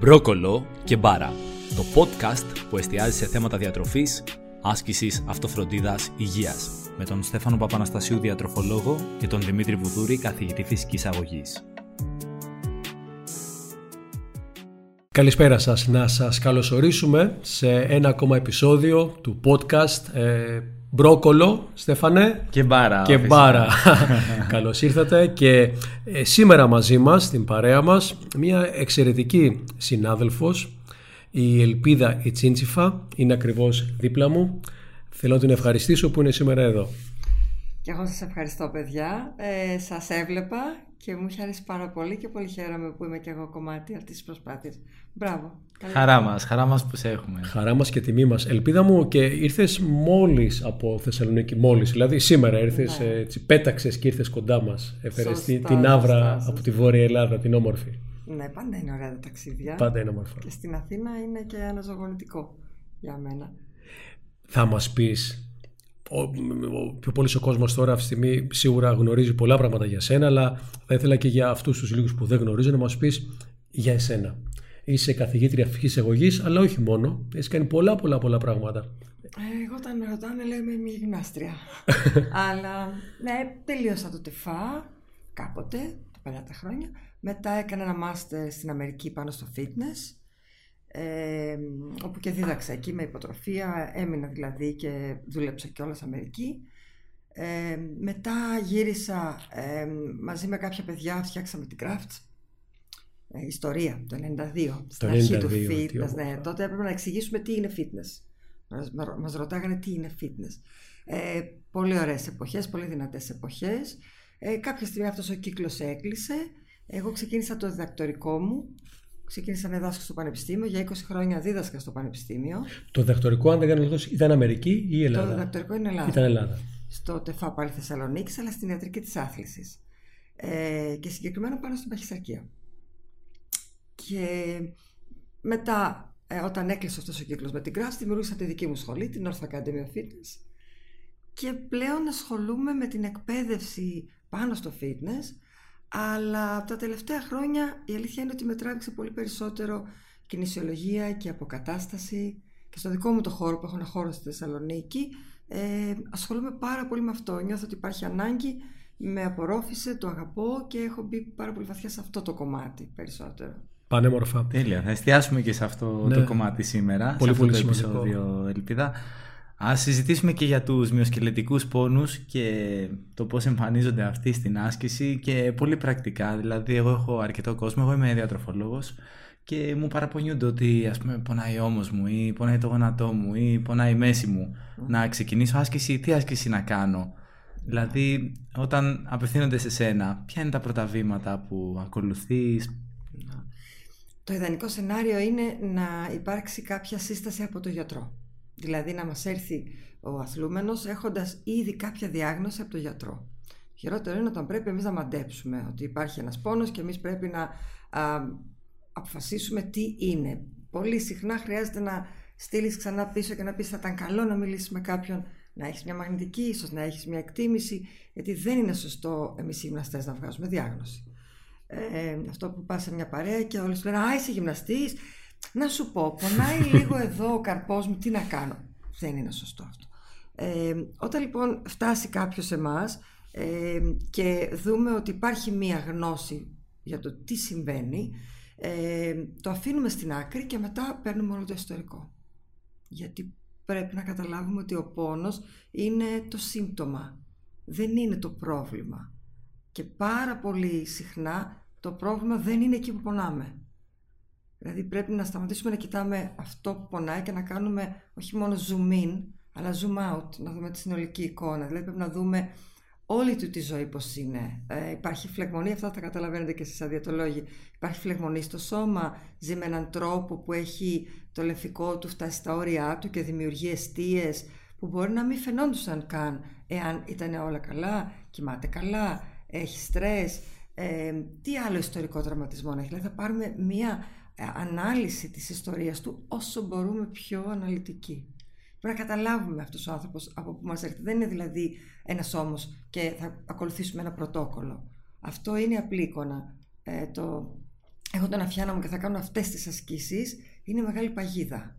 Μπρόκολο και Μπάρα, το podcast που εστιάζει σε θέματα διατροφής, άσκησης, αυτοφροντίδας, υγείας. Με τον Στέφανο Παπαναστασίου διατροφολόγο και τον Δημήτρη Βουδούρη καθηγητή φυσικής αγωγής. Καλησπέρα σας. Να σας καλωσορίσουμε σε ένα ακόμα επεισόδιο του podcast ε, Μπρόκολο, Στέφανε. Και μπάρα. Και μπάρα. Καλώς ήρθατε και ε, σήμερα μαζί μας, στην παρέα μας, μια εξαιρετική συνάδελφος, η Ελπίδα Ιτσίντσιφα, είναι ακριβώς δίπλα μου. Θέλω να την ευχαριστήσω που είναι σήμερα εδώ. Και εγώ σας ευχαριστώ παιδιά. Ε, σας έβλεπα και μου είχε αρέσει πάρα πολύ και πολύ χαίρομαι που είμαι και εγώ κομμάτι αυτής της προσπάθειας. Μπράβο. Χαρά μας, χαρά μας που σε έχουμε. Χαρά μας και τιμή μας. Ελπίδα μου και ήρθες μόλις από Θεσσαλονίκη, μόλις. Δηλαδή σήμερα ήρθες, ναι. έτσι, πέταξες και ήρθες κοντά μας. Έφερες την άβρα από τη Βόρεια Ελλάδα, την όμορφη. Ναι, πάντα είναι ωραία τα ταξίδια. Πάντα είναι όμορφα. Και στην Αθήνα είναι και αναζωογονητικό για μένα. Θα μας πεις ο, ο πιο πολύς ο κόσμος τώρα αυτή τη στιγμή σίγουρα γνωρίζει πολλά πράγματα για σένα, αλλά θα ήθελα και για αυτούς τους λίγους που δεν γνωρίζουν να μας πεις για εσένα. Είσαι καθηγήτρια φυσικής εγωγής, αλλά όχι μόνο. Έχεις κάνει πολλά, πολλά, πολλά πράγματα. Ε, εγώ όταν με ρωτάνε λέω είμαι μια γυμνάστρια. αλλά ναι, τελείωσα το ΤΕΦΑ κάποτε, τα παλιά τα χρόνια. Μετά έκανα ένα μάστερ στην Αμερική πάνω στο fitness ε, όπου και δίδαξα εκεί με υποτροφία, έμεινα δηλαδή και δούλεψα και όλα Αμερική. Ε, μετά γύρισα ε, μαζί με κάποια παιδιά, φτιάξαμε την Crafts, ε, ιστορία, το 92, στην αρχή του fitness. Ναι, τότε έπρεπε να εξηγήσουμε τι είναι fitness. Μας, μας ρωτάγανε τι είναι fitness. Ε, πολύ ωραίες εποχές, πολύ δυνατές εποχές. Ε, κάποια στιγμή αυτός ο κύκλος έκλεισε. Εγώ ξεκίνησα το διδακτορικό μου Ξεκίνησα να διδάσκω στο Πανεπιστήμιο. Για 20 χρόνια δίδασκα στο Πανεπιστήμιο. Το διδακτορικό, αν δεν κάνω λάθος, ήταν Αμερική ή Ελλάδα; Το διδακτορικό είναι Ελλάδα. Ήταν Ελλάδα. Στο ΤΕΦΑ πάλι Θεσσαλονίκης, αλλά στην ιατρική της άθλησης. Ε, και συγκεκριμένα πάνω στην παχυσαρκία. Και μετά, ε, όταν έκλεισε αυτός ο κύκλος με την κράση, δημιούργησα τη δική μου σχολή, την North Academy of Fitness. Και πλέον ασχολούμαι με την εκπαίδευση πάνω στο fitness αλλά τα τελευταία χρόνια η αλήθεια είναι ότι με τράβηξε πολύ περισσότερο κινησιολογία και αποκατάσταση και στο δικό μου το χώρο που έχω ένα χώρο στη Θεσσαλονίκη ε, ασχολούμαι πάρα πολύ με αυτό. Νιώθω ότι υπάρχει ανάγκη, με απορρόφησε, το αγαπώ και έχω μπει πάρα πολύ βαθιά σε αυτό το κομμάτι περισσότερο. Πανέμορφα. Τέλεια. Θα εστιάσουμε και σε αυτό ναι. το κομμάτι σήμερα, πολύ, σε αυτό πολύ το επεισόδιο, Ελπίδα. Ας συζητήσουμε και για τους μειοσκελετικούς πόνους και το πώς εμφανίζονται αυτοί στην άσκηση και πολύ πρακτικά. Δηλαδή εγώ έχω αρκετό κόσμο, εγώ είμαι διατροφολόγος και μου παραπονιούνται ότι ας πούμε πονάει ο ώμος μου ή πονάει το γόνατό μου ή πονάει η μέση μου να ξεκινήσω άσκηση, τι άσκηση να κάνω; Δηλαδή όταν απευθύνονται σε σένα, ποια είναι τα πρώτα βήματα που ακολουθείς; Το ιδανικό σενάριο είναι να υπάρξει κάποια σύσταση από το γιατρό. Δηλαδή να μας έρθει ο αθλούμενος έχοντας ήδη κάποια διάγνωση από τον γιατρό. Χειρότερο είναι όταν πρέπει εμείς να μαντέψουμε ότι υπάρχει ένας πόνος και εμείς πρέπει να α, αποφασίσουμε τι είναι. Πολύ συχνά χρειάζεται να στείλεις ξανά πίσω και να πεις θα ήταν καλό να μιλήσεις με κάποιον να έχεις μια μαγνητική, ίσως να έχεις μια εκτίμηση, γιατί δεν είναι σωστό εμείς οι γυμναστές να βγάζουμε διάγνωση. Ε, αυτό που πας σε μια παρέα και όλοι σου λένε «Α, είσαι γυμναστής, να σου πω, πονάει λίγο εδώ ο καρπός μου, τι να κάνω. Δεν είναι σωστό αυτό. Ε, όταν λοιπόν φτάσει κάποιος σε εμάς ε, και δούμε ότι υπάρχει μία γνώση για το τι συμβαίνει, ε, το αφήνουμε στην άκρη και μετά παίρνουμε όλο το ιστορικό. Γιατί πρέπει να καταλάβουμε ότι ο πόνος είναι το σύμπτωμα, δεν είναι το πρόβλημα. Και πάρα πολύ συχνά το πρόβλημα δεν είναι εκεί που πονάμε. Δηλαδή πρέπει να σταματήσουμε να κοιτάμε αυτό που πονάει και να κάνουμε όχι μόνο zoom in, αλλά zoom out, να δούμε τη συνολική εικόνα. Δηλαδή πρέπει να δούμε όλη του τη ζωή πώς είναι. Ε, υπάρχει φλεγμονή, αυτά τα καταλαβαίνετε και εσείς αδιατολόγοι. Υπάρχει φλεγμονή στο σώμα, ζει με έναν τρόπο που έχει το λεφικό του φτάσει στα όρια του και δημιουργεί αιστείες που μπορεί να μην φαινόντουσαν καν εάν ήταν όλα καλά, κοιμάται καλά, έχει στρες, ε, τι άλλο ιστορικό τραυματισμό να έχει. Δηλαδή θα πάρουμε μία ε, ανάλυση της ιστορίας του όσο μπορούμε πιο αναλυτική. Πρέπει να καταλάβουμε αυτός ο άνθρωπος από που μας έρχεται. Δεν είναι δηλαδή ένας ώμος και θα ακολουθήσουμε ένα πρωτόκολλο. Αυτό είναι απλή εικόνα. Ε, το έχω τον αφιάνα μου και θα κάνω αυτές τις ασκήσεις, είναι μεγάλη παγίδα.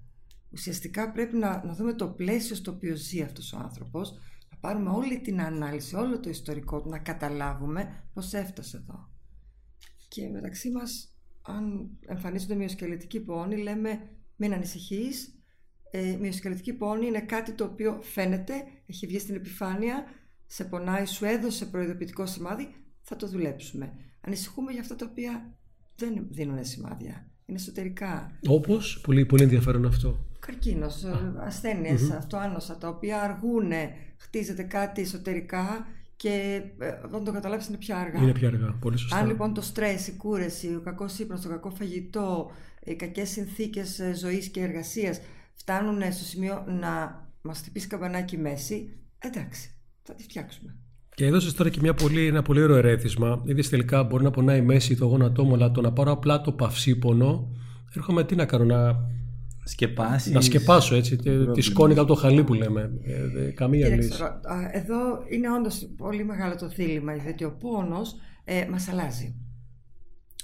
Ουσιαστικά πρέπει να, να δούμε το πλαίσιο στο οποίο ζει αυτός ο άνθρωπος, να πάρουμε όλη την ανάλυση, όλο το ιστορικό του, να καταλάβουμε πώς έφτασε εδώ. Και μεταξύ μας, αν εμφανίζονται μειοσκελετικοί πόνοι, λέμε μην ανησυχείς, ε, μειοσκελετική πόνη είναι κάτι το οποίο φαίνεται, έχει βγει στην επιφάνεια, σε πονάει, σου έδωσε προειδοποιητικό σημάδι, θα το δουλέψουμε. Ανησυχούμε για αυτά τα οποία δεν δίνουν σημάδια. Είναι εσωτερικά. Όπως, πολύ, πολύ ενδιαφέρον αυτό. Καρκίνος, ασθένειες, αυτοάνοσα, τα οποία αργούν, χτίζεται κάτι εσωτερικά και ε, όταν το καταλάβεις είναι πια αργά. Είναι πια αργά. Πολύ σωστά. Αν λοιπόν το στρες, η κούρεση, ο κακός ύπνος, το κακό φαγητό, οι κακές συνθήκες ε, ζωής και εργασίας φτάνουν στο σημείο να μας χτυπήσει καμπανάκι μέση, εντάξει, θα τη φτιάξουμε. Και έδωσες τώρα και μια πολύ, ένα πολύ ωραίο ερέθισμα. Είδες τελικά μπορεί να πονάει η μέση το γόνατό μου, αλλά το να πάρω απλά το παυσίπονο, έρχομαι τι να κάνω, να. Σκεπάσεις. Να σκεπάσω έτσι. Τη σκόνη κάτω το χαλί που λέμε. Ε, καμία λύση. Εδώ είναι όντως πολύ μεγάλο το θύλημα, γιατί ο πόνος ε, μας αλλάζει.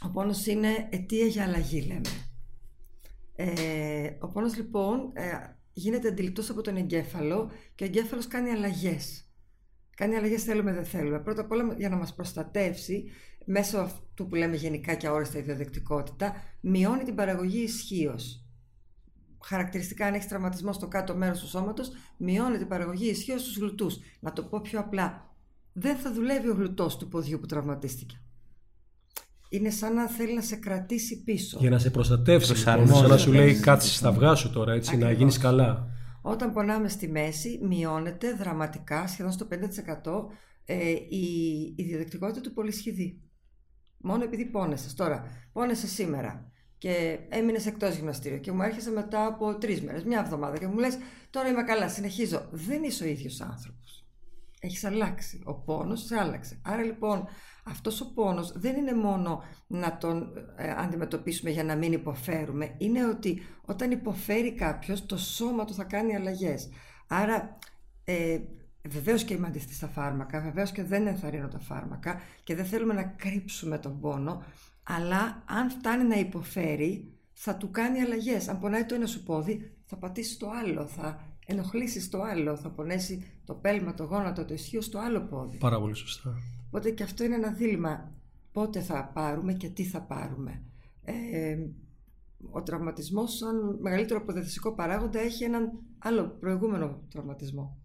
Ο πόνος είναι αιτία για αλλαγή, λέμε. Ε, ο πόνος λοιπόν ε, γίνεται αντιληπτός από τον εγκέφαλο και ο εγκέφαλος κάνει αλλαγές. Κάνει αλλαγές θέλουμε δεν θέλουμε. Πρώτα απ' όλα για να μας προστατεύσει μέσω αυτού που λέμε γενικά και αόριστα ιδιοδεκτικότητα μειώνει την παραγωγή ισχύως. Χαρακτηριστικά αν έχεις τραυματισμό στο κάτω μέρος του σώματος μειώνει την παραγωγή ισχύως στους γλουτούς. Να το πω πιο απλά. Δεν θα δουλεύει ο γλουτός του ποδιού που τραυματίστηκε είναι σαν να θέλει να σε κρατήσει πίσω. Για να σε προστατεύσει. Λοιπόν, σαν να σου λέει κάτσε στα αυγά σου τώρα, έτσι, να γίνεις καλά. Όταν πονάμε στη μέση, μειώνεται δραματικά, σχεδόν στο 5% ε, η, η διαδεκτικότητα του πολυσχηδή. Μόνο επειδή πόνεσαι. Τώρα, πόνεσαι σήμερα και έμεινες εκτός γυμναστήριου και μου έρχεσαι μετά από τρεις μέρες, μια εβδομάδα και μου λες: Τώρα είμαι καλά, συνεχίζω. Δεν είσαι ο ίδιος άνθρωπος. Έχεις αλλάξει. Ο πόνος σε άλλαξε. Άρα λοιπόν, αυτός ο πόνος δεν είναι μόνο να τον ε, αντιμετωπίσουμε για να μην υποφέρουμε, είναι ότι όταν υποφέρει κάποιος το σώμα του θα κάνει αλλαγές. Άρα ε, βεβαίως και είμαι αντίθετη στα φάρμακα, βεβαίως και δεν ενθαρρύνω τα φάρμακα και δεν θέλουμε να κρύψουμε τον πόνο, αλλά αν φτάνει να υποφέρει θα του κάνει αλλαγές. Αν πονάει το ένα σου πόδι θα πατήσει το άλλο, θα ενοχλήσεις το άλλο, θα πονέσει το πέλμα, το γόνατο, το ισχύο στο άλλο πόδι. Πάρα πολύ σωστά. Οπότε και αυτό είναι ένα δίλημα. Πότε θα πάρουμε και τι θα πάρουμε. Ε, ο τραυματισμός σαν μεγαλύτερο αποδεθιστικό παράγοντα έχει έναν άλλο προηγούμενο τραυματισμό.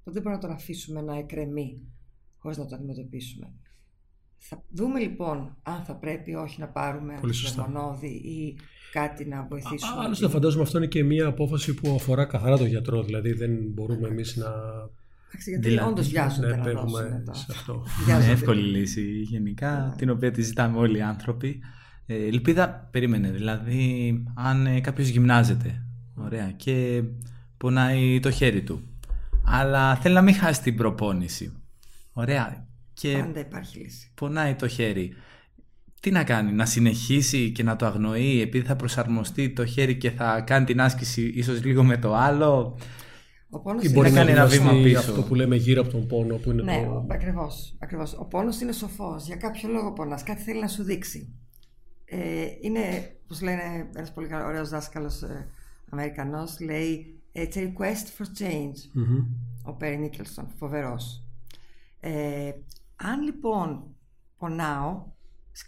Οπότε δεν μπορούμε να τον αφήσουμε να εκρεμεί χωρίς να το αντιμετωπίσουμε. Θα δούμε λοιπόν αν θα πρέπει όχι να πάρουμε μονόδι ή κάτι να βοηθήσουμε. Άλλωστε φαντάζομαι αυτό είναι και μια απόφαση που αφορά καθαρά τον γιατρό. Δηλαδή δεν μπορούμε εμείς να γιατί δηλαδή, όντως βιάζονται ναι, να σε αυτό. Είναι εύκολη λύση γενικά, ναι. την οποία τη ζητάμε όλοι οι άνθρωποι. Ε, ελπίδα, περίμενε. Δηλαδή, αν ε, κάποιος γυμνάζεται ωραία, και πονάει το χέρι του, αλλά θέλει να μην χάσει την προπόνηση. Ωραία. Και Πάντα υπάρχει λύση. Πονάει το χέρι. Τι να κάνει, να συνεχίσει και να το αγνοεί επειδή θα προσαρμοστεί το χέρι και θα κάνει την άσκηση ίσως λίγο με το άλλο. Ο πόνος ή μπορεί να κάνει ένα βήμα πίσω. Αυτό που λέμε γύρω από τον πόνο. Που είναι ναι, το... ακριβώς, ακριβώς. Ο πόνος είναι σοφός. Για κάποιο λόγο πονάς. Κάτι θέλει να σου δείξει. Ε, είναι, όπως λένε ένας πολύ ωραίος δάσκαλος ε, Αμερικανός, λέει It's a request for change. Mm-hmm. Ο Πέρι Νίκελσον, φοβερός. Ε, αν λοιπόν πονάω,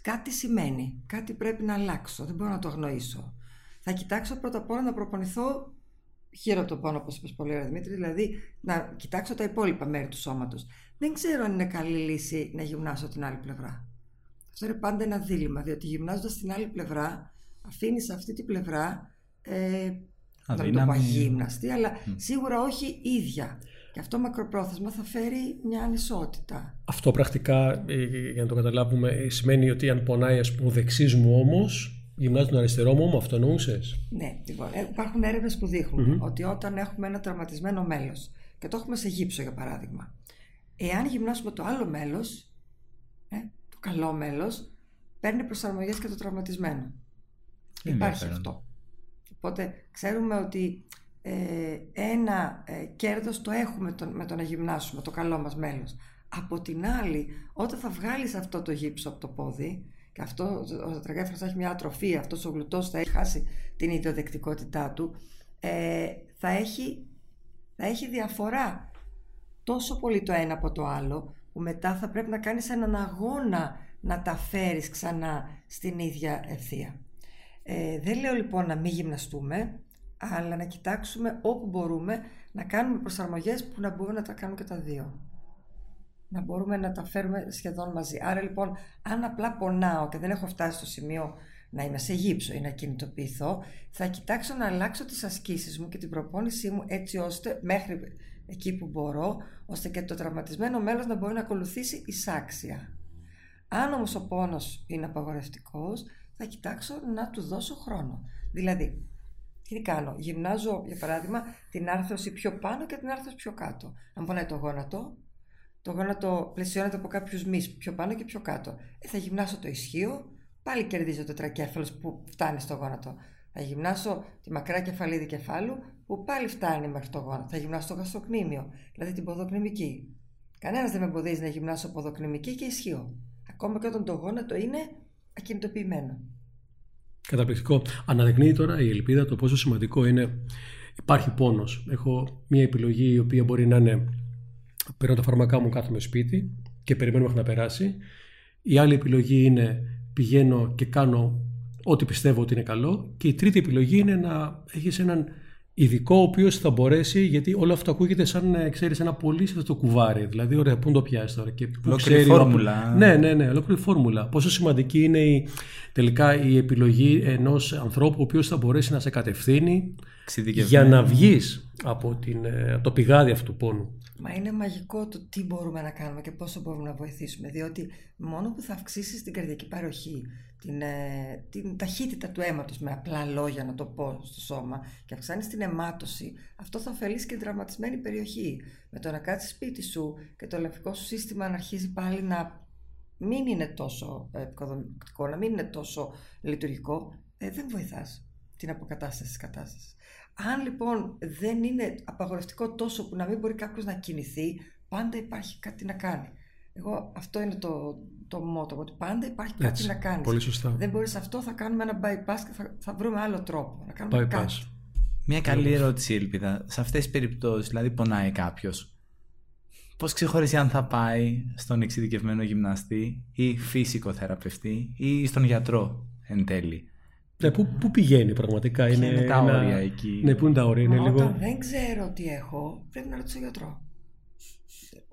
κάτι σημαίνει. Κάτι πρέπει να αλλάξω. Δεν μπορώ να το αγνοήσω. Θα κοιτάξω πρώτα απ' όλα να προπονηθώ χείρο από το πόνο, όπως είπες πολύ ωραία Δημήτρη, δηλαδή να κοιτάξω τα υπόλοιπα μέρη του σώματος. Δεν ξέρω αν είναι καλή λύση να γυμνάσω την άλλη πλευρά. Αυτό είναι πάντα ένα δίλημα, διότι γυμνάζοντας την άλλη πλευρά, αφήνεις αυτή την πλευρά. Ε, να μην το πω αγύμναστη, αλλά σίγουρα όχι ίδια. Και αυτό μακροπρόθεσμα θα φέρει μια ανισότητα. Αυτό πρακτικά, ε, για να το καταλάβουμε, ε, σημαίνει ότι αν πονάει, ας πούμε, ο δεξί μου όμω, Γυμνάζει τον αριστερό μου, αυτό εννοούσες; Ναι, λοιπόν. Ε, υπάρχουν έρευνες που δειχνουν ότι όταν έχουμε ένα τραυματισμένο μέλος και το έχουμε σε γύψο για παράδειγμα, εάν γυμνάσουμε το άλλο μέλος, ε, το καλό μέλος, παίρνει προσαρμογές και το τραυματισμένο. Υπάρχει αυτό. Οπότε ξέρουμε ότι ε, ένα ε, κέρδος το έχουμε το, με το να γυμνάσουμε το καλό μας μέλος. Από την άλλη, όταν θα βγάλεις αυτό το γύψο από το πόδι, και αυτό ο τετρακέφαλος θα έχει μια ατροφή, αυτός ο γλουτός θα έχει χάσει την ιδιοδεκτικότητά του, ε, θα, έχει, θα έχει διαφορά τόσο πολύ το ένα από το άλλο, που μετά θα πρέπει να κάνεις έναν αγώνα να τα φέρεις ξανά στην ίδια ευθεία. Ε, δεν λέω λοιπόν να μην γυμναστούμε, αλλά να κοιτάξουμε όπου μπορούμε να κάνουμε προσαρμογές που να μπορούμε να τα κάνουμε και τα δύο. Να μπορούμε να τα φέρουμε σχεδόν μαζί. Άρα λοιπόν, αν απλά πονάω και δεν έχω φτάσει στο σημείο να είμαι σε γύψο ή να κινητοποιηθώ, θα κοιτάξω να αλλάξω τις ασκήσεις μου και την προπόνησή μου έτσι ώστε μέχρι εκεί που μπορώ, ώστε και το τραυματισμένο μέλος να μπορεί να ακολουθήσει εισάξια. Αν όμως ο πόνος είναι απαγορευτικός, θα κοιτάξω να του δώσω χρόνο. Δηλαδή, τι κάνω, γυμνάζω για παράδειγμα την άρθρωση πιο πάνω και την άρθρωση πιο κάτω. Αν πονάει το γόνατο, το γόνατο πλαισιώνεται από κάποιους μυς πιο πάνω και πιο κάτω. Ε, θα γυμνάσω το ισχύο, πάλι κερδίζω το τρακέφαλος που φτάνει στο γόνατο. Θα γυμνάσω τη μακρά κεφαλίδη κεφάλου που πάλι φτάνει μέχρι το γόνατο. Θα γυμνάσω το γαστροκνήμιο, δηλαδή την ποδοκνημική. Κανένας δεν με εμποδίζει να γυμνάσω ποδοκνημική και ισχύω. Ακόμα και όταν το γόνατο είναι ακινητοποιημένο. Καταπληκτικό. Αναδεικνύει τώρα η ελπίδα το πόσο σημαντικό είναι. Υπάρχει πόνος. Έχω μια επιλογή η οποία μπορεί να είναι παίρνω τα φάρμακά μου, κάθομαι σπίτι και περιμένω μέχρι να περάσει. Η άλλη επιλογή είναι πηγαίνω και κάνω ό,τι πιστεύω ότι είναι καλό. Και η τρίτη επιλογή είναι να έχεις έναν ειδικό ο οποίος θα μπορέσει, γιατί όλο αυτό ακούγεται σαν ε, ξέρεις, ένα πολύ το κουβάρι. Δηλαδή, ωραία, πού το πιάσει τώρα. Και πού ξέρει, φόρμουλα. Ναι, ναι, ναι, ολόκληρη φόρμουλα. Πόσο σημαντική είναι η, τελικά η επιλογή ενός ανθρώπου ο οποίος θα μπορέσει να σε κατευθύνει για να βγεις από, την, ε, από το πηγάδι αυτού του πόνου. Μα είναι μαγικό το τι μπορούμε να κάνουμε και πόσο μπορούμε να βοηθήσουμε. Διότι μόνο που θα αυξήσεις την καρδιακή παροχή, την, ε, την ταχύτητα του αίματος, με απλά λόγια να το πω στο σώμα, και αυξάνεις την αιμάτωση, αυτό θα ωφελήσει και την τραυματισμένη περιοχή. Με το να κάτσεις σπίτι σου και το λευκό σου σύστημα να αρχίζει πάλι να μην είναι τόσο επικοδομητικό, να μην είναι τόσο λειτουργικό, ε, δεν βοηθάς την αποκατάσταση της κατάστασης. Αν λοιπόν δεν είναι απαγορευτικό τόσο που να μην μπορεί κάποιος να κινηθεί, πάντα υπάρχει κάτι να κάνει. Εγώ αυτό είναι το, το μότο, ότι πάντα υπάρχει κάτι να κάνεις. Πολύ σωστά. Δεν μπορείς αυτό, θα κάνουμε ένα bypass και θα, θα βρούμε άλλο τρόπο. Να κάνουμε bypass. κάτι. Μια καλή ερώτηση, Ελπίδα. Σε αυτές τις περιπτώσεις, δηλαδή πονάει κάποιος, πώς ξεχωρίζει αν θα πάει στον εξειδικευμένο γυμναστή ή φυσικό θεραπευτή ή στον γιατρό εν τέλει; Ναι, πού, πού πηγαίνει πραγματικά; Είναι, είναι τα ένα... όρια εκεί; Ναι, πού είναι τα όρια; Είναι λίγο... Όταν δεν ξέρω τι έχω, πρέπει να ρωτήσω γιατρό.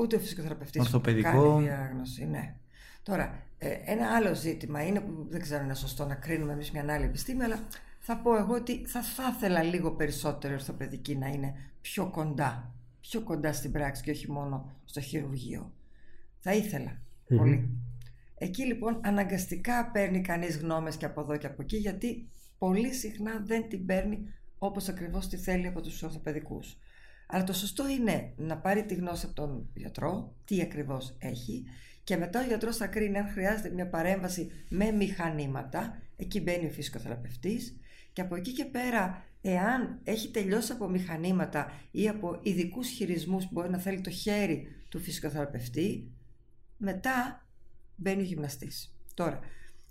Ούτε ο φυσικοθεραπευτής Ορθοπαιδικό. κάνει διάγνωση. Ναι. Τώρα, ε, ένα άλλο ζήτημα είναι που δεν ξέρω αν είναι σωστό να κρίνουμε εμείς μια άλλη επιστήμη, αλλά θα πω εγώ ότι θα, θα ήθελα λίγο περισσότερο η ορθοπαιδική να είναι πιο κοντά. Πιο κοντά στην πράξη και όχι μόνο στο χειρουργείο. Θα ήθελα πολύ. Εκεί λοιπόν αναγκαστικά παίρνει κανείς γνώμες και από εδώ και από εκεί γιατί πολύ συχνά δεν την παίρνει όπως ακριβώς τη θέλει από τους ορθοπαιδικούς. Αλλά το σωστό είναι να πάρει τη γνώση από τον γιατρό, τι ακριβώς έχει και μετά ο γιατρός θα κρίνει αν χρειάζεται μια παρέμβαση με μηχανήματα, εκεί μπαίνει ο φυσικοθεραπευτής και από εκεί και πέρα εάν έχει τελειώσει από μηχανήματα ή από ειδικούς χειρισμούς που μπορεί να θέλει το χέρι του φυσικοθεραπευτή, μετά μπαίνει ο γυμναστής. Τώρα,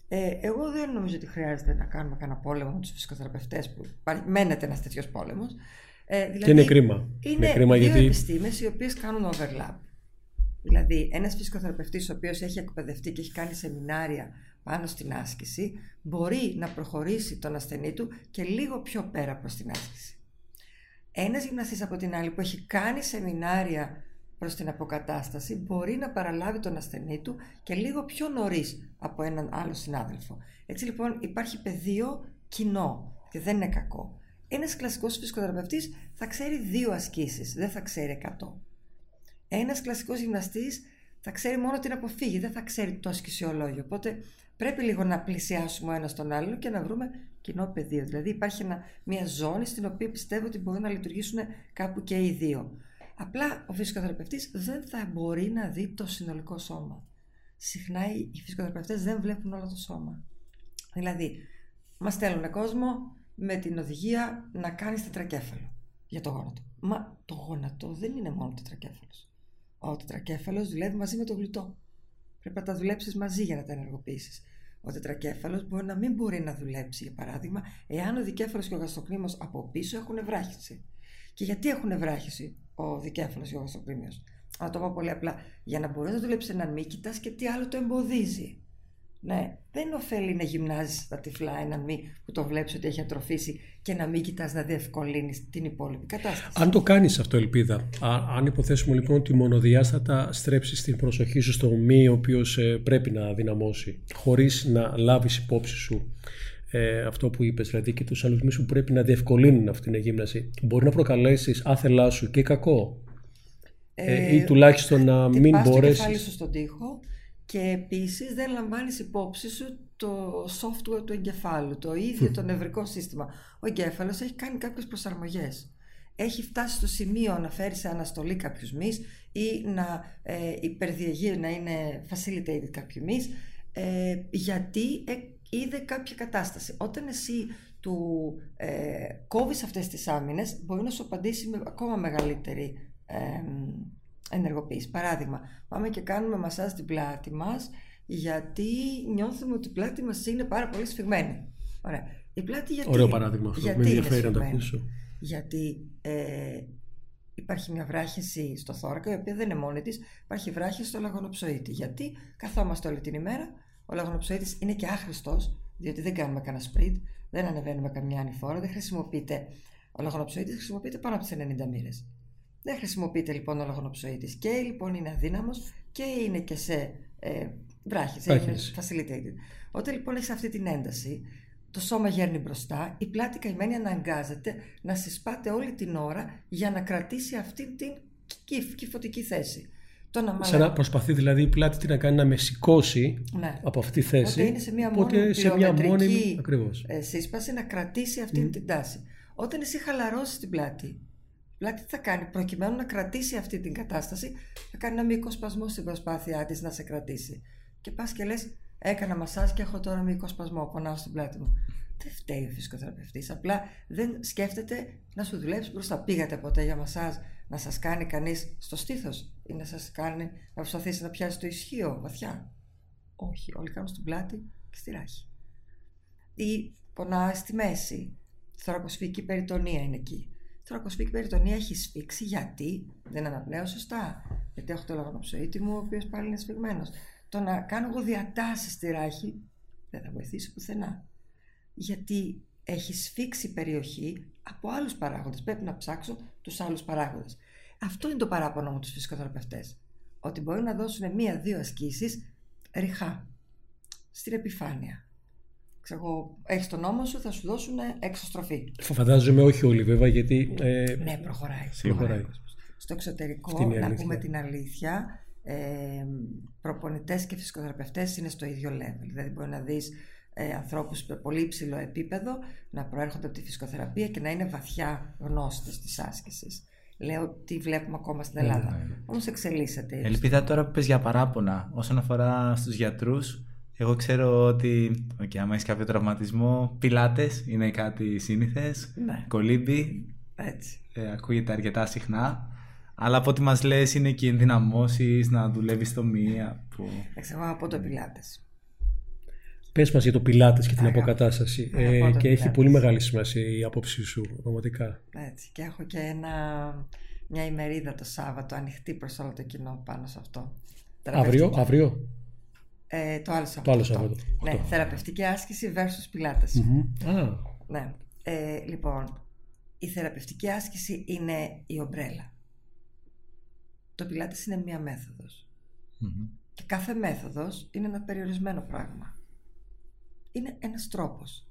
ε, εγώ δεν νομίζω ότι χρειάζεται να κάνουμε κανένα πόλεμο με τους φυσικοθεραπευτές που μένεται ένας τέτοιος πόλεμος. Ε, δηλαδή, και είναι κρίμα. Είναι, κρίμα δύο γιατί... επιστήμες οι οποίες κάνουν overlap. Δηλαδή, ένας φυσικοθεραπευτής ο οποίος έχει εκπαιδευτεί και έχει κάνει σεμινάρια πάνω στην άσκηση, μπορεί να προχωρήσει τον ασθενή του και λίγο πιο πέρα προς την άσκηση. Ένας γυμναστής από την άλλη που έχει κάνει σεμινάρια προς την αποκατάσταση μπορεί να παραλάβει τον ασθενή του και λίγο πιο νωρίς από έναν άλλο συνάδελφο. Έτσι λοιπόν υπάρχει πεδίο κοινό και δεν είναι κακό. Ένας κλασικός φυσικοθεραπευτής θα ξέρει δύο ασκήσεις, δεν θα ξέρει εκατό. Ένας κλασικός γυμναστής θα ξέρει μόνο την αποφύγη, δεν θα ξέρει το ασκησιολόγιο. Οπότε πρέπει λίγο να πλησιάσουμε ο ένας τον άλλο και να βρούμε κοινό πεδίο. Δηλαδή υπάρχει μια ζώνη στην οποία πιστεύω ότι μπορεί να λειτουργήσουν κάπου και οι δύο. Απλά ο φυσικοθεραπευτής δεν θα μπορεί να δει το συνολικό σώμα. Συχνά οι φυσικοθεραπευτές δεν βλέπουν όλο το σώμα. Δηλαδή, μας στέλνουν κόσμο με την οδηγία να κάνεις τετρακέφαλο για το γόνατο. Μα το γόνατο δεν είναι μόνο τετρακέφαλος. Ο τετρακέφαλος δουλεύει μαζί με το γλουτό. Πρέπει να τα δουλέψεις μαζί για να τα ενεργοποιήσεις. Ο τετρακέφαλος μπορεί να μην μπορεί να δουλέψει, για παράδειγμα, εάν ο δικέφαλος και ο γαστροκρήμος από πίσω έχουν βράχηση. Και γιατί έχουν βράχηση ο δικέφαλος και ο γαστροκρήμιος. Να το πω πολύ απλά. Για να μπορείς να δουλέψεις έναν μη, κοιτάς και τι άλλο το εμποδίζει. Ναι, δεν ωφέλει να γυμνάζεις τα τυφλά έναν μη που το βλέπεις ότι έχει ατροφήσει και να μην κοιτάς να διευκολύνεις την υπόλοιπη κατάσταση. Αν το κάνεις αυτό, ελπίδα. αν υποθέσουμε λοιπόν ότι μονοδιάστατα στρέψεις την προσοχή σου στο μη ο οποίος ε, πρέπει να δυναμώσει, χωρίς να λάβεις υπόψη σου ε, αυτό που είπες, δηλαδή και τους άλλου μη που πρέπει να διευκολύνουν αυτήν την γύμναση, μπορεί να προκαλέσεις άθελά σου και κακό; Ε, ή τουλάχιστον να μην μπορέσεις; Να στον τοίχο και επίσης δεν λαμβάνεις υπόψη σου το software του εγκεφάλου, το ίδιο το νευρικό σύστημα. Ο εγκέφαλος έχει κάνει κάποιες προσαρμογές. Έχει φτάσει στο σημείο να φέρει σε αναστολή κάποιους μυς ή να ε, υπερδιαγεί, να είναι facilitated κάποιοι μυς, ε, γιατί ε, είδε κάποια κατάσταση. Όταν εσύ του ε, κόβεις αυτές τις άμυνες, μπορεί να σου απαντήσει με ακόμα μεγαλύτερη ε, ενεργοποίηση. Παράδειγμα, πάμε και κάνουμε μασάζ στην πλάτη μας γιατί νιώθουμε ότι η πλάτη μας είναι πάρα πολύ σφιγμένη. Ωραία. Η πλάτη γιατί, Ωραίο παράδειγμα αυτό. Γιατί με ενδιαφέρει να το ακούσω. Γιατί ε, υπάρχει μια βράχηση στο θώρακα, η οποία δεν είναι μόνη της. Υπάρχει βράχηση στο λαγονοψοίτη. Γιατί καθόμαστε όλη την ημέρα. Ο λαγονοψοίτης είναι και άχρηστος, διότι δεν κάνουμε κανένα σπριντ, δεν ανεβαίνουμε καμιά ανηφόρα, δεν χρησιμοποιείται. Ο λαγονοψοίτης χρησιμοποιείται πάνω από τις 90 μοίρες. Δεν χρησιμοποιείται λοιπόν ο λογονοψοίτης και λοιπόν είναι αδύναμος και είναι και σε ε, βράχες, είναι facilitated. Όταν λοιπόν έχεις αυτή την ένταση, το σώμα γέρνει μπροστά, η πλάτη καημένη αναγκάζεται να συσπάται όλη την ώρα για να κρατήσει αυτή την κυφωτική θέση. Το να Σαν να προσπαθεί δηλαδή η πλάτη την να κάνει να με σηκώσει ναι. από αυτή τη θέση. Οπότε είναι σε μια μόνιμη, σε μια μόνιμη ε, σύσπαση να κρατήσει αυτή την τάση. Όταν εσύ χαλαρώσεις την πλάτη, Δηλαδή τι θα κάνει, προκειμένου να κρατήσει αυτή την κατάσταση, θα κάνει ένα μήκος σπασμό στην προσπάθειά της να σε κρατήσει. Και πας και λες, έκανα μασάζ και έχω τώρα μήκος σπασμό, πονάω στην πλάτη μου. Δεν φταίει ο φυσικοθεραπευτής. Απλά δεν σκέφτεται να σου δουλέψει μπροστά. Πήγατε ποτέ για μασάζ να σας κάνει κανείς στο στήθος ή να σας κάνει να προσπαθήσει να πιάσει το ισχύο βαθιά; Όχι, όλοι κάνουν στην πλάτη και στη ράχη. Ή πονάει στη μέση. Θωρακοσφυγική περιτονία είναι εκεί θωρακοσφίγη περιτονία έχει σφίξει γιατί δεν αναπνέω σωστά. Γιατί έχω το λαγονοψοίτη μου, ο οποίος πάλι είναι σφιγμένος. Το να κάνω εγώ διατάσεις στη ράχη δεν θα βοηθήσει πουθενά. Γιατί έχει σφίξει περιοχή από άλλους παράγοντες. Πρέπει να ψάξω τους άλλους παράγοντες. Αυτό είναι το παράπονο μου τους φυσικοθεραπευτές. Ότι μπορεί να δώσουν μία-δύο ασκήσεις ριχά στην επιφάνεια ξέρω, έχεις τον νόμο σου, θα σου δώσουν εξωστροφή. Φαντάζομαι όχι όλοι βέβαια, γιατί... Ε... Ναι, προχωράει. προχωράει. Στο εξωτερικό, να πούμε την αλήθεια, ε, προπονητές και φυσικοθεραπευτές είναι στο ίδιο level. Δηλαδή μπορεί να δεις ε, ανθρώπους με πολύ υψηλό επίπεδο να προέρχονται από τη φυσικοθεραπεία και να είναι βαθιά γνώστες της άσκησης. Λέω τι βλέπουμε ακόμα στην ναι, Ελλάδα. Ναι, ναι. Όμως εξελίσσεται. Ελπίδα τώρα που πες για παράπονα όσον αφορά στους γιατρούς εγώ ξέρω ότι, okay, άμα έχεις κάποιο τραυματισμό, πιλάτες είναι κάτι σύνηθες. Ναι. Κολύμπι. Έτσι. Ε, ακούγεται αρκετά συχνά. Αλλά από ό,τι μας λες, είναι και ενδυναμώσεις να δουλεύεις στο μία. Που... εγώ από το πιλάτες. Πες μας για το πιλάτες και την αποκατάσταση. Ε, και έχει πολύ μεγάλη σημασία η άποψή σου, πραγματικά. Έτσι. Και έχω και ένα, μια ημερίδα το Σάββατο ανοιχτή προς όλο το κοινό πάνω σε αυτό. Αύριο, αύριο; Ε, το άλλο Σαββατό. Το Ναι, θεραπευτική άσκηση versus πιλάτες. Ναι. Ε, λοιπόν, η θεραπευτική άσκηση είναι η ομπρέλα. Το πιλάτες είναι μία μέθοδος. Και κάθε μέθοδος είναι ένα περιορισμένο πράγμα. Είναι ένας τρόπος.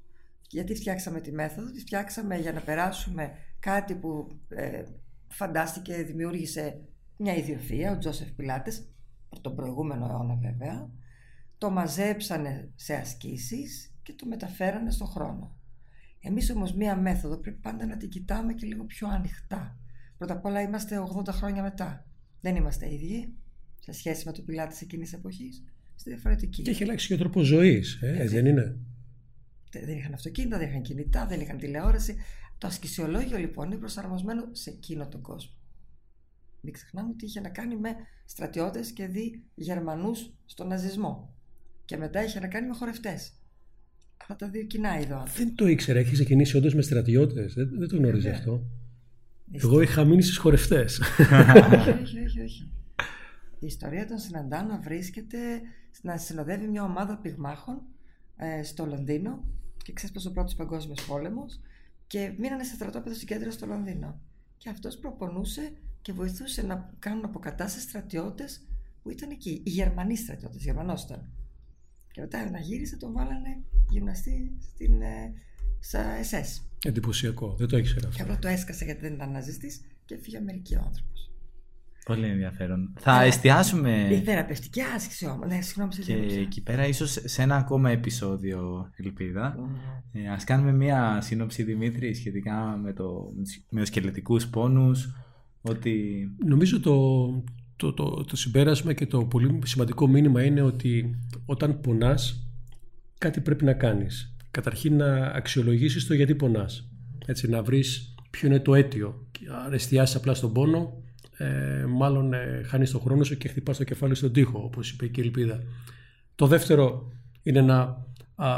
Γιατί φτιάξαμε τη μέθοδο, τη φτιάξαμε για να περάσουμε κάτι που ε, φαντάστηκε, δημιούργησε μια ιδιοφία, ο Τζόσεφ Πιλάτες, τον προηγούμενο αιώνα βέβαια, το μαζέψανε σε ασκήσεις και το μεταφέρανε στον χρόνο. Εμείς όμως μία μέθοδο πρέπει πάντα να την κοιτάμε και λίγο πιο ανοιχτά. Πρώτα απ' όλα είμαστε 80 χρόνια μετά. Δεν είμαστε ίδιοι σε σχέση με το πιλάτη εκείνης εποχής. Στη διαφορετική. Και έχει αλλάξει και ο τρόπος ζωής, ε, δεν είναι; Δεν είχαν αυτοκίνητα, δεν είχαν κινητά, δεν είχαν τηλεόραση. Το ασκησιολόγιο λοιπόν είναι προσαρμοσμένο σε εκείνο τον κόσμο. Μην ξεχνάμε ότι είχε να κάνει με στρατιώτες και δι Γερμανούς στον ναζισμό Και μετά είχε να κάνει με χορευτές. Αυτά τα δύο κοινά είδω. Δεν το ήξερα. Έχει ξεκινήσει όντως με στρατιώτες. Δεν, δεν το γνωρίζει αυτό. Εγώ είχα μείνει στις χορευτές. όχι, όχι, όχι. Η ιστορία των συναντάων βρίσκεται να συνοδεύει μια ομάδα πυγμάχων ε, στο Λονδίνο και ξέσπασε ο πρώτος παγκόσμιος πόλεμος και μείνανε σε στρατόπεδο συγκέντρωση στο Λονδίνο. Και αυτός προπονούσε και βοηθούσε να κάνουν αποκατάσταση στρατιώτες που ήταν εκεί. Οι Γερμανοί στρατιώτες, Γερμανό ήταν. Και μετά να γύρισε, τον βάλανε γυμναστή στην, ε, στα SS. Εντυπωσιακό. Δεν το ήξερα αυτό. Και απλά το έσκασε γιατί δεν ήταν ναζιστή και φύγει Αμερική ο άνθρωπος. Πολύ ενδιαφέρον. Θα ε, εστιάσουμε. Η θεραπευτική άσκηση όμως. Ναι, συγγνώμη, Και εκεί πέρα, ίσως σε ένα ακόμα επεισόδιο, ελπίδα. Mm. Ε, Α κάνουμε μία σύνοψη, Δημήτρη, σχετικά με, το, με τους σκελετικούς πόνους. Ότι... Νομίζω το, το, το, το συμπέρασμα και το πολύ σημαντικό μήνυμα είναι ότι όταν πονάς κάτι πρέπει να κάνεις. Καταρχήν να αξιολογήσεις το γιατί πονάς. Έτσι να βρεις ποιο είναι το αίτιο. Αν εστιάσεις απλά στον πόνο ε, μάλλον ε, χάνεις τον χρόνο σου και χτυπάς το κεφάλι στον τοίχο όπως είπε και η Ελπίδα. Το δεύτερο είναι να α,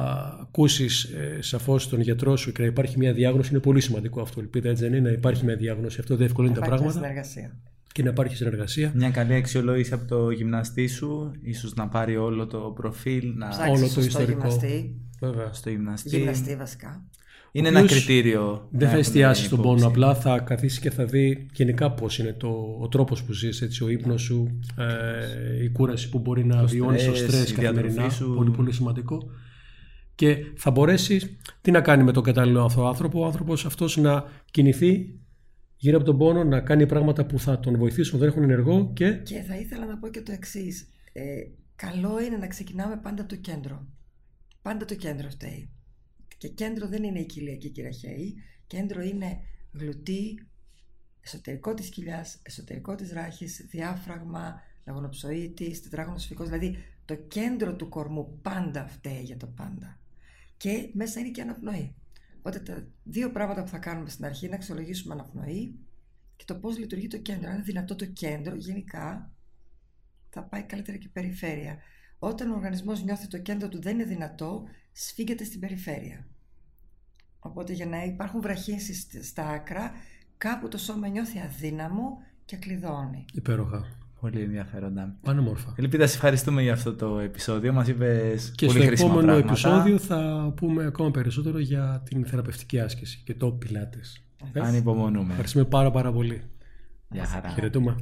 ακούσεις ε, σαφώς τον γιατρό σου και να υπάρχει μια διάγνωση. Είναι πολύ σημαντικό αυτό, Ελπίδα, έτσι δεν είναι; Να υπάρχει μια διάγνωση. Αυτό διευκολύνει τα πράγματα. Συνεργασία και να υπάρχει συνεργασία. Μια καλή αξιολόγηση από το γυμναστή σου, ίσως να πάρει όλο το προφίλ, να... όλο το ιστορικό. Γυμναστή. Βέβαια. Στο γυμναστή. Γυμναστή βασικά. Είναι ένα κριτήριο. Δεν θα εστιάσει στον πόνο, απλά θα καθίσει και θα δει γενικά πώς είναι το, ο τρόπος που ζεις, ο ύπνος σου, ε, η κούραση που μπορεί να βιώνεις, το στρε καθημερινά. Σου. Πολύ, πολύ σημαντικό. Και θα μπορέσει τι να κάνει με τον κατάλληλο άνθρωπο, ο άνθρωπος αυτός να κινηθεί γύρω από τον πόνο να κάνει πράγματα που θα τον βοηθήσουν, δεν έχουν ενεργό και... Και θα ήθελα να πω και το εξής. Ε, καλό είναι να ξεκινάμε πάντα από το κέντρο. Πάντα το κέντρο φταίει. Και κέντρο δεν είναι η κοιλιακή κυραχαίη. Κέντρο είναι γλουτί, εσωτερικό της κοιλιάς, εσωτερικό της ράχης, διάφραγμα, λαγονοψοίτης, τετράγωνος φυκός. Δηλαδή το κέντρο του κορμού πάντα φταίει για το πάντα. Και μέσα είναι και αναπνοή. Οπότε τα δύο πράγματα που θα κάνουμε στην αρχή είναι να αξιολογήσουμε αναπνοή και το πώς λειτουργεί το κέντρο. Αν είναι δυνατό το κέντρο, γενικά θα πάει καλύτερα και η περιφέρεια. Όταν ο οργανισμός νιώθει το κέντρο του δεν είναι δυνατό, σφίγγεται στην περιφέρεια. Οπότε για να υπάρχουν βραχίσεις στα άκρα, κάπου το σώμα νιώθει αδύναμο και κλειδώνει. Υπέροχα. Πολύ ενδιαφέροντα. Πανέμορφα. Ελπίδα, σε ευχαριστούμε για αυτό το επεισόδιο. Μας είπες Και στο επόμενο επεισόδιο θα πούμε ακόμα περισσότερο για την θεραπευτική άσκηση και το πιλάτες. Αν υπομονούμε. Ευχαριστούμε πάρα πάρα πολύ. Γεια χαρά. Χαιρετούμε.